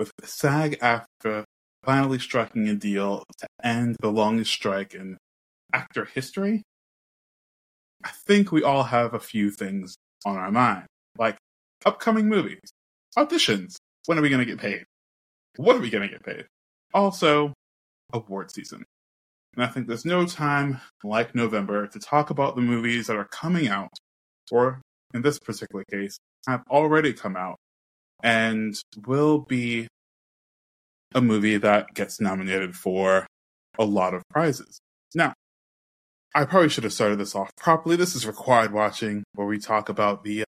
with SAG after finally striking a deal to end the longest strike in actor history, I think we all have a few things on our mind, like upcoming movies, auditions. When are we going to get paid? What are we going to get paid? Also, award season. And I think there's no time like November to talk about the movies that are coming out, or in this particular case, have already come out and will be a movie that gets nominated for a lot of prizes. Now, I probably should have started this off properly. This is required watching, where we talk about the. Uh,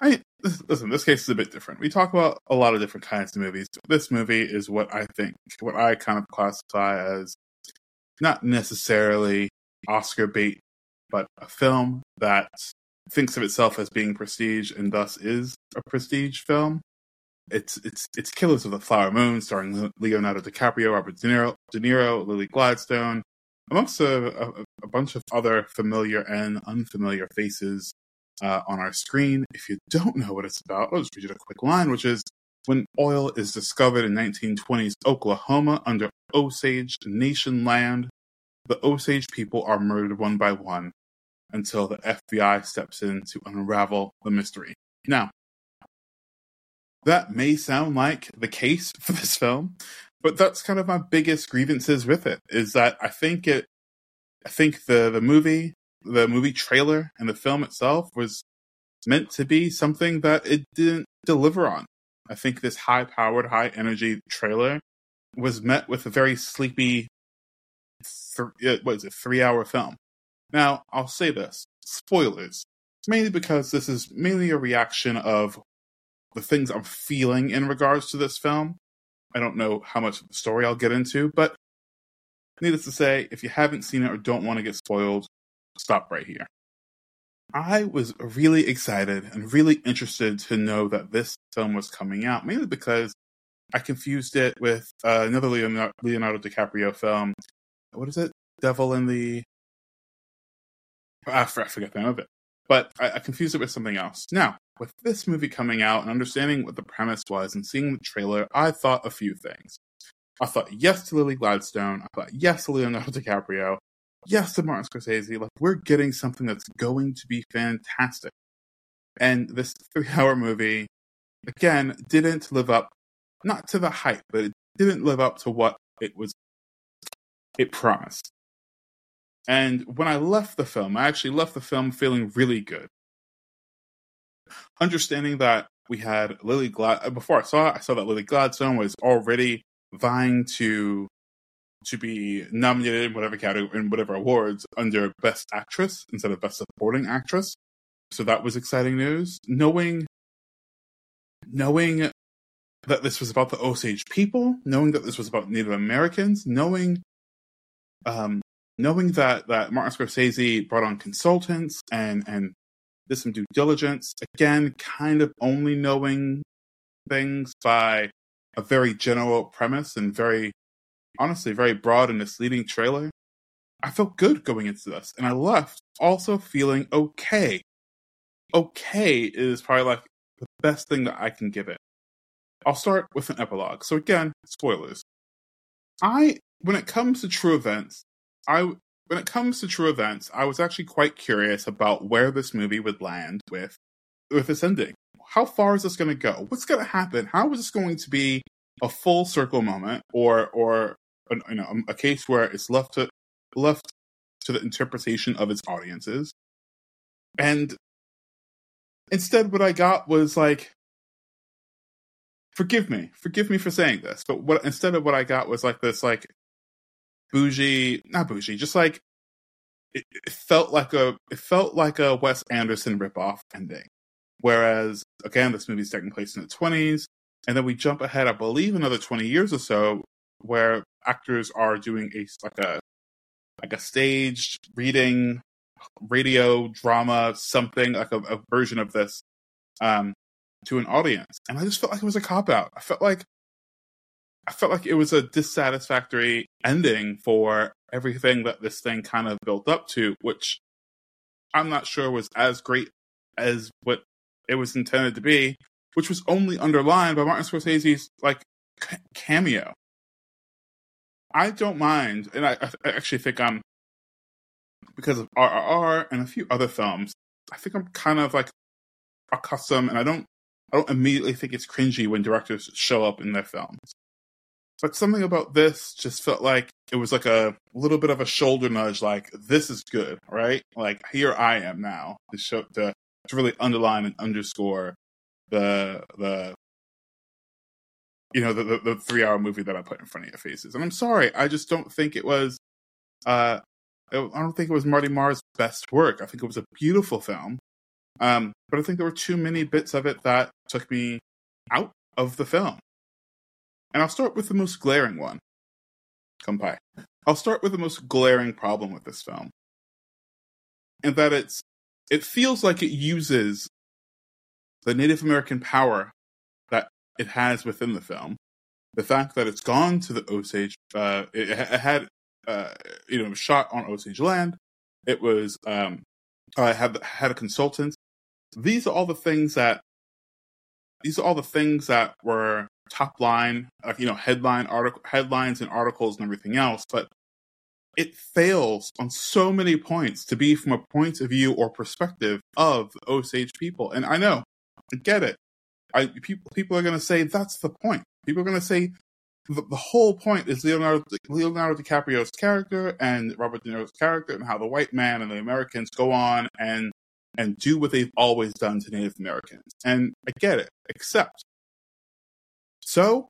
I listen. This case is a bit different. We talk about a lot of different kinds of movies. This movie is what I think, what I kind of classify as not necessarily Oscar bait, but a film that thinks of itself as being prestige and thus is a prestige film. It's it's it's Killers of the Flower Moon, starring Leonardo DiCaprio, Robert De Niro, De Niro Lily Gladstone, amongst a, a, a, bunch of other familiar and unfamiliar faces uh, on our screen. If you don't know what it's about, I'll just read you a quick line, which is when oil is discovered in 1920s Oklahoma under Osage Nation land, the Osage people are murdered one by one until the FBI steps in to unravel the mystery. Now, that may sound like the case for this film, but that's kind of my biggest grievances with it is that I think it I think the the movie the movie trailer and the film itself was meant to be something that it didn't deliver on. I think this high powered, high energy trailer was met with a very sleepy, th- what is it, three hour film. Now, I'll say this spoilers, mainly because this is mainly a reaction of the things I'm feeling in regards to this film. I don't know how much of the story I'll get into, but needless to say, if you haven't seen it or don't want to get spoiled, stop right here. I was really excited and really interested to know that this film was coming out, mainly because I confused it with uh, another Leonardo, Leonardo DiCaprio film. What is it? Devil in the. Ah, I forget the name of it. But I, I confused it with something else. Now, with this movie coming out and understanding what the premise was and seeing the trailer, I thought a few things. I thought yes to Lily Gladstone. I thought yes to Leonardo DiCaprio yes to Martin Scorsese, like we're getting something that's going to be fantastic. And this three hour movie, again, didn't live up, not to the hype, but it didn't live up to what it was, it promised. And when I left the film, I actually left the film feeling really good. Understanding that we had Lily Glad, before I saw it, I saw that Lily Gladstone was already vying to to be nominated in whatever category in whatever awards under Best Actress instead of Best Supporting Actress. So that was exciting news. Knowing knowing that this was about the Osage people, knowing that this was about Native Americans, knowing um, knowing that that Martin Scorsese brought on consultants and and did some due diligence. Again, kind of only knowing things by a very general premise and very honestly very broad and misleading trailer, I felt good going into this. And I left also feeling okay. Okay is probably like the best thing that I can give it. I'll start with an epilogue. So again, spoilers. I when it comes to true events, I when it comes to true events, I was actually quite curious about where this movie would land with with this ending. How far is this going to go? What's going to happen? How is this going to be a full circle moment or or you know, a case where it's left to left to the interpretation of its audiences. And instead, what I got was like, forgive me, forgive me for saying this, but what instead of what I got was like this, like bougie, not bougie, just like it, it felt like a it felt like a Wes Anderson ripoff ending. Whereas again, this movie's taking place in the twenties, and then we jump ahead, I believe, another twenty years or so, where actors are doing a like a like a staged reading radio drama something like a, a version of this um to an audience and i just felt like it was a cop out i felt like i felt like it was a dissatisfactory ending for everything that this thing kind of built up to which i'm not sure was as great as what it was intended to be which was only underlined by Martin Scorsese's like cameo. I don't mind, and I, I actually think I'm because of RRR and a few other films. I think I'm kind of like accustomed, and I don't I don't immediately think it's cringy when directors show up in their films. But something about this just felt like it was like a little bit of a shoulder nudge, like this is good, right? Like here I am now to show to to really underline and underscore the the you know the, the, the three hour movie that I put in front of your faces. And I'm sorry, I just don't think it was. Uh, I don't think it was Marty Marr's best work. I think it was a beautiful film, um, but I think there were too many bits of it that took me out of the film. And I'll start with the most glaring one. Come by. I'll start with the most glaring problem with this film, and that it's it feels like it uses the Native American power that it has within the film. The fact that it's gone to the Osage, uh, it, it, had, uh, you know, shot on Osage land. It was, um, uh, had had a consultant. These are all the things that these are all the things that were top line, uh, you know, headline article, headlines and articles and everything else. But it fails on so many points to be from a point of view or perspective of Osage people. And I know get it. I people people are going to say that's the point. People are going to say the, the, whole point is Leonardo Leonardo DiCaprio's character and Robert De Niro's character and how the white man and the Americans go on and and do what they've always done to Native Americans. And I get it, except so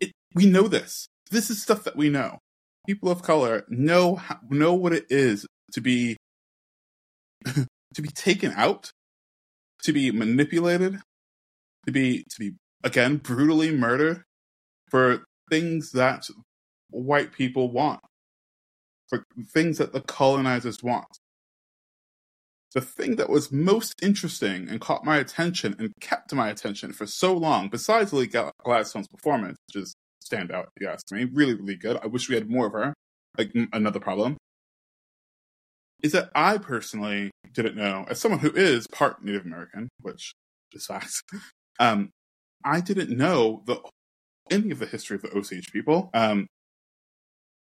it, we know this. This is stuff that we know. People of color know know what it is to be to be taken out to be manipulated, to be to be again brutally murdered for things that white people want, for things that the colonizers want. The thing that was most interesting and caught my attention and kept my attention for so long, besides Lily Gladstone's performance, which is standout, if you ask me, really, really good. I wish we had more of her. Like another problem is that I personally didn't know, as someone who is part Native American, which is fact, um, I didn't know the any of the history of the Osage people. Um,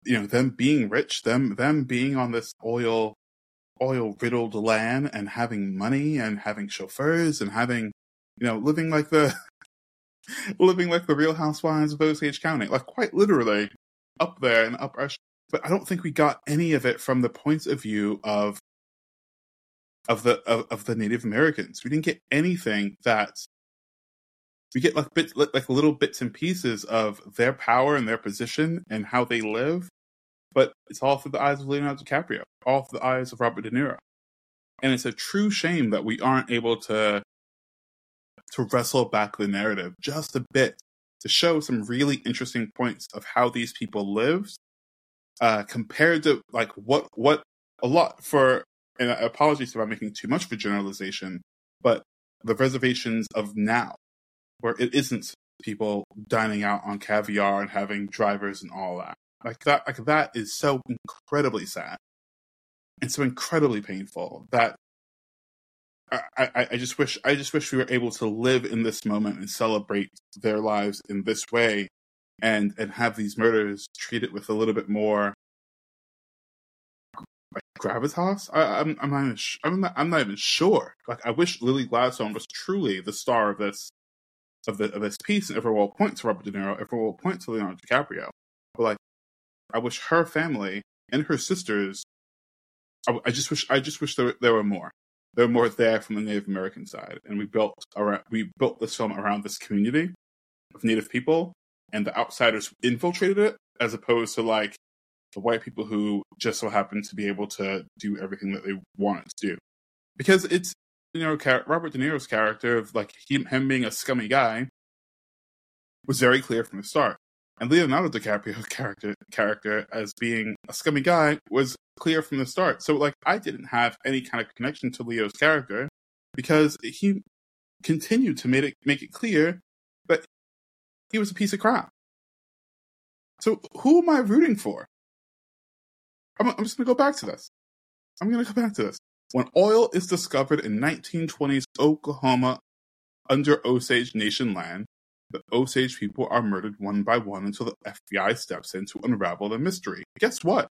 you know, them being rich, them them being on this oil oil riddled land and having money and having chauffeurs and having you know living like the living like the real housewives of Osage County, like quite literally up there in upper but I don't think we got any of it from the point of view of of the of, of the Native Americans. We didn't get anything that we get like bits like little bits and pieces of their power and their position and how they live, but it's all through the eyes of Leonardo DiCaprio, all through the eyes of Robert De Niro. And it's a true shame that we aren't able to to wrestle back the narrative just a bit to show some really interesting points of how these people lived uh, compared to like what what a lot for and apologies if I'm making too much of a generalization, but the reservations of now, where it isn't people dining out on caviar and having drivers and all that. Like that like that is so incredibly sad and so incredibly painful that I, I, I just wish I just wish we were able to live in this moment and celebrate their lives in this way and and have these murders treated with a little bit more like gravitas. I, am I'm, I'm not even sh- I'm not I'm not even sure. Like I wish Lily Gladstone was truly the star of this of the of this piece, and everyone will point to Robert De Niro, everyone will point to Leonardo DiCaprio. But like, I wish her family and her sisters. I, I just wish I just wish there there were more. There were more there from the Native American side, and we built around we built this film around this community of Native people and the outsiders infiltrated it, as opposed to like the white people who just so happen to be able to do everything that they wanted to do. Because it's you know Robert De Niro's character of like him, him being a scummy guy was very clear from the start, and Leonardo DiCaprio character character as being a scummy guy was clear from the start. So like I didn't have any kind of connection to Leo's character because he continued to make it make it clear that he was a piece of crap. So who am I rooting for? I'm, I'm just to go back to this. I'm to go back to this. When oil is discovered in 1920s Oklahoma under Osage Nation land, the Osage people are murdered one by one until the FBI steps in to unravel the mystery. Guess what?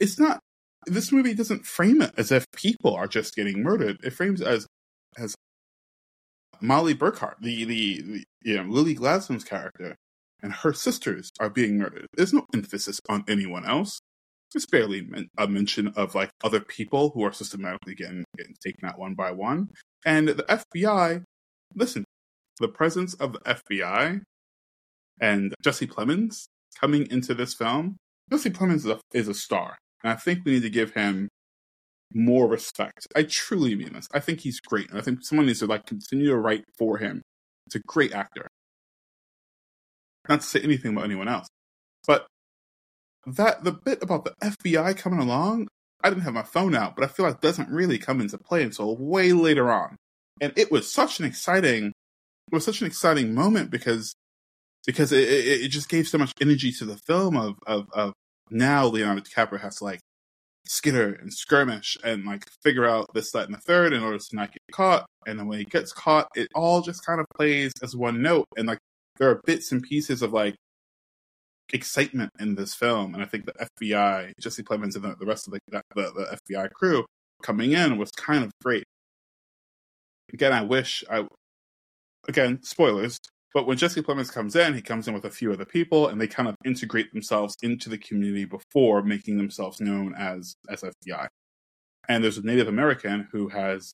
It's not. This movie doesn't frame it as if people are just getting murdered. It frames it as as Mollie Burkhart, the, the, the you know Lily Gladstone's character, and her sisters are being murdered. There's no emphasis on anyone else. There's barely a mention of like other people who are systematically getting getting taken out one by one. And the FBI, listen, the presence of the FBI and Jesse Plemons coming into this film. Jesse Plemons is a, is a star, and I think we need to give him more respect. I truly mean this. I think he's great, and I think someone needs to like continue to write for him. It's a great actor. Not to say anything about anyone else, but that the bit about the FBI coming along, I didn't have my phone out, but I feel like doesn't really come into play until way later on. And it was such an exciting, it was such an exciting moment because because it, it, just gave so much energy to the film of of of now Leonardo DiCaprio has to like skitter and skirmish and like figure out this, that, and the third in order to not get caught. And then when he gets caught, it all just kind of plays as one note. And like there are bits and pieces of like excitement in this film. And I think the FBI, Jesse Plemons and the, the rest of the, the, the FBI crew coming in was kind of great. Again, I wish I, again, spoilers, but when Jesse Plemons comes in, he comes in with a few other people, and they kind of integrate themselves into the community before making themselves known as FBI. And there's a Native American who has,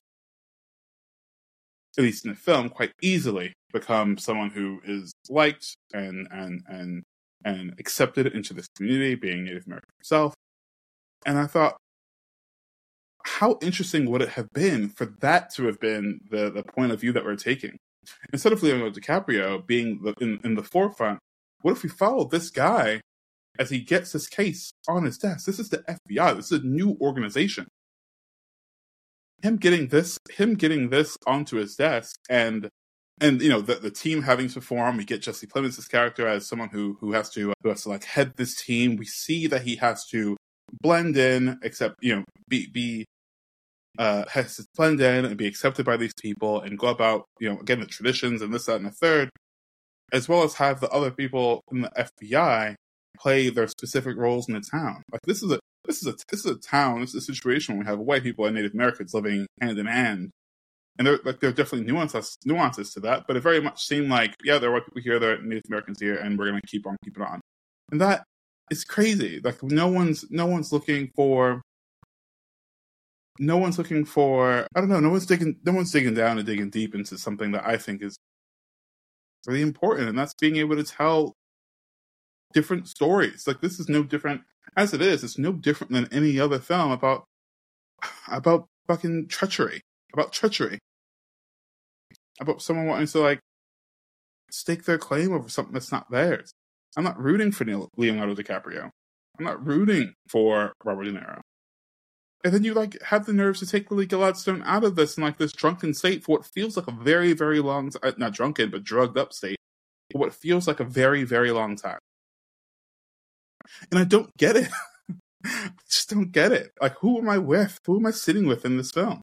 at least in the film, quite easily become someone who is liked and and and and accepted into this community, being Native American himself. And I thought, how interesting would it have been for that to have been the the point of view that we're taking? Instead of Leonardo DiCaprio being the, in, in the forefront, what if we follow this guy as he gets his case on his desk? This is the FBI. This is a new organization. Him getting this, him getting this onto his desk, and and you know the the team having to form. We get Jesse Plemons' character as someone who who has to who has to like head this team. We see that he has to blend in, except you know be be uh, has to blend in and be accepted by these people and go about, you know, again, the traditions and this, that, and the third, as well as have the other people in the FBI play their specific roles in the town. Like this is a this is a this is a town. This is a situation where we have white people and Native Americans living hand in hand, and there like there are definitely nuances nuances to that. But it very much seemed like yeah, there are white people here, there are Native Americans here, and we're gonna keep on keeping on. And that is crazy. Like no one's no one's looking for no one's looking for I don't know, no one's digging no one's digging down and digging deep into something that I think is really important, and that's being able to tell different stories. Like this is no different as it is, it's no different than any other film about about fucking treachery. About treachery. About someone wanting to like stake their claim over something that's not theirs. I'm not rooting for Leonardo DiCaprio. I'm not rooting for Robert De Niro and then you like have the nerves to take Lily Gladstone out of this in like this drunken state for what feels like a very, very long, not drunken, but drugged up state, for what feels like a very, very long time. And I don't get it. I just don't get it. Like, who am I with? Who am I sitting with in this film?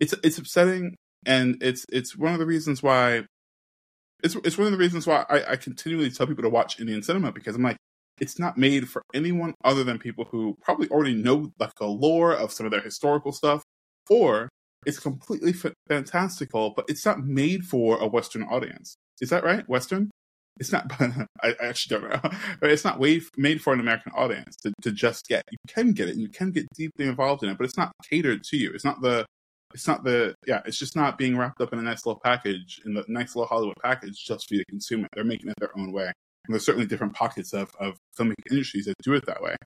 It's it's upsetting, and it's it's one of the reasons why. It's it's one of the reasons why I, I continually tell people to watch Indian cinema because I'm like, it's not made for anyone other than people who probably already know like the lore of some of their historical stuff, or it's completely f- fantastical, but it's not made for a Western audience. Is that right? Western? It's not. I, actually don't know. But it's not made for an American audience to, to just get. You can get it, and you can get deeply involved in it, but it's not catered to you. It's not the. It's not the. Yeah, it's just not being wrapped up in a nice little package in the nice little Hollywood package just for you to consume it. They're making it their own way. And there's certainly different pockets of, of filmmaking industries that do it that way.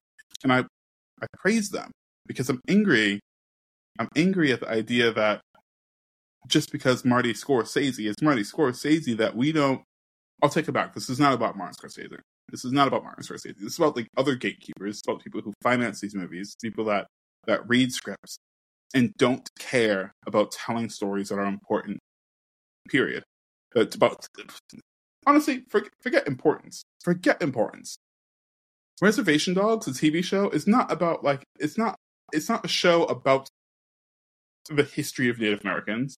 And I, I praise them because I'm angry. I'm angry at the idea that just because Marty Scorsese is Marty Scorsese, that we don't. I'll take it back. This is not about Martin Scorsese. This is not about Martin Scorsese. This is about like other gatekeepers. It's about people who finance these movies, people that that read scripts and don't care about telling stories that are important. Period. It's about honestly, forget, forget importance. Forget importance. Reservation Dogs, the TV show, is not about like it's not it's not a show about the history of Native Americans.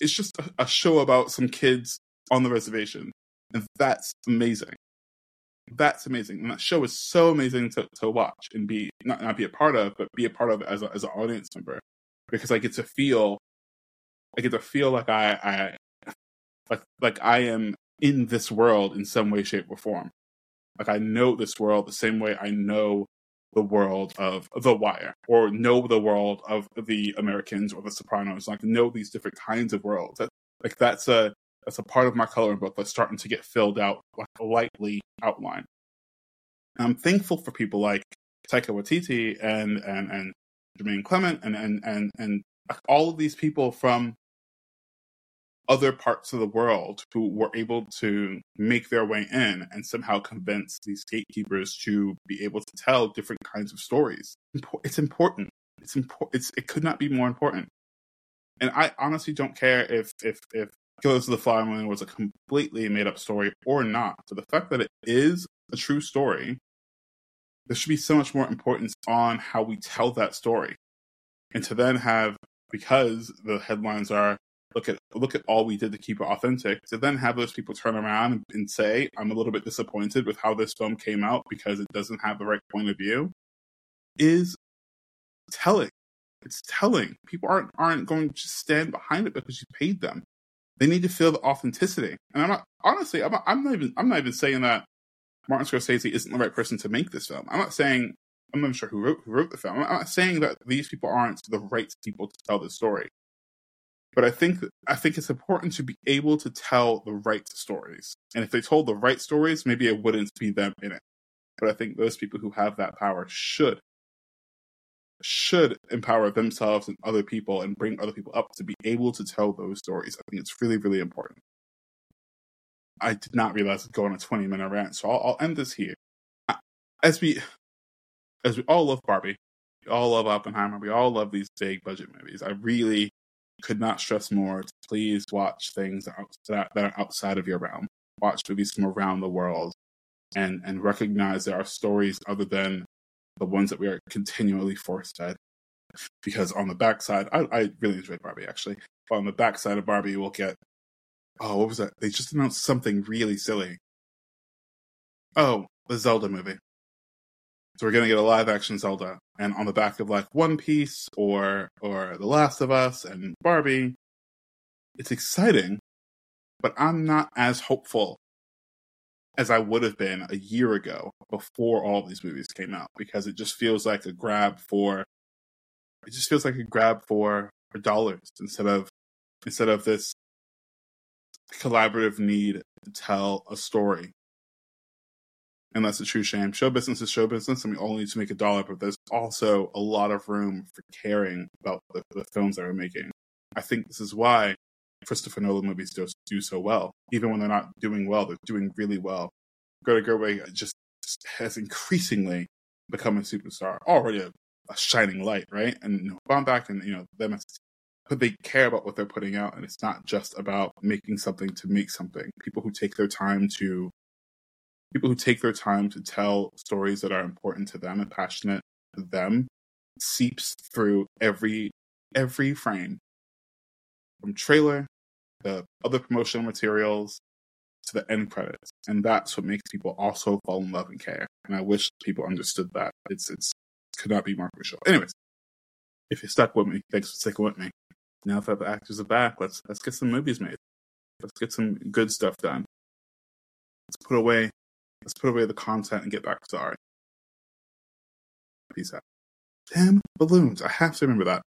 it's just a, a show about some kids on the reservation, and that's amazing. That's amazing, and that show is so amazing to, to watch and be not not be a part of, but be a part of as a, as an audience member because I get to feel, I get to feel like I I like like I am in this world in some way, shape, or form. Like I know this world the same way I know the world of The Wire or know the world of the Americans or the Sopranos. Like know these different kinds of worlds. That, like that's a that's a part of my coloring book that's starting to get filled out like lightly outlined. I'm thankful for people like Taika Waititi and and and Jermaine Clement and and and and all of these people from other parts of the world who were able to make their way in and somehow convince these gatekeepers to be able to tell different kinds of stories. It's important. It's important. It could not be more important. And I honestly don't care if if if Killers of the Flower Moon was a completely made up story or not. So the fact that it is a true story, there should be so much more importance on how we tell that story. And to then have because the headlines are look at look at all we did to keep it authentic to then have those people turn around and say i'm a little bit disappointed with how this film came out because it doesn't have the right point of view is telling. It's telling. People aren't aren't going to stand behind it because you paid them. They need to feel the authenticity. And i'm not honestly i'm not, I'm not even i'm not even saying that martin scorsese isn't the right person to make this film. I'm not saying i'm not sure who wrote who wrote the film. I'm not saying that these people aren't the right people to tell the story but I think I think it's important to be able to tell the right stories. And if they told the right stories, maybe it wouldn't be them in it. But I think those people who have that power should should empower themselves and other people and bring other people up to be able to tell those stories. I think it's really, really important. I did not realize I'd go on a 20 minute rant, so I'll, I'll end this here. As we as we all love Barbie, we all love Oppenheimer, we all love these big budget movies. I really could not stress more please watch things that, that are outside of your realm. Watch movies from around the world and, and recognize there are stories other than the ones that we are continually forced fed. Because on the backside, I, I really enjoyed Barbie actually. But on the backside of Barbie, we'll get oh, what was that? They just announced something really silly. Oh, the Zelda movie. So we're gonna get a live action Zelda, and on the back of like One Piece or or The Last of Us and Barbie, it's exciting, but I'm not as hopeful as I would have been a year ago before all these movies came out because it just feels like a grab for it just feels like a grab for, for dollars instead of instead of this collaborative need to tell a story and that's a true shame. Show business is show business, and we all need to make a dollar, but there's also a lot of room for caring about the, the films that we're making. I think this is why Christopher Nolan movies do, do so well. Even when they're not doing well, they're doing really well. Greta Gerwig just, has increasingly become a superstar, already a, a shining light, right? And you know, and you know them, but they care about what they're putting out, and it's not just about making something to make something. People who take their time to people who take their time to tell stories that are important to them and passionate to them seeps through every every frame. From trailer the other promotional materials to the end credits. And that's what makes people also fall in love and care. And i wish people understood that. It's it's it could not be more crucial. Anyways if you're stuck with me thanks for sticking with me. Now that the actors are back let's let's get some movies made. Let's get some good stuff done. Let's put away Let's put away the content and get back to art. Peace out. Damn balloons. I have to remember that.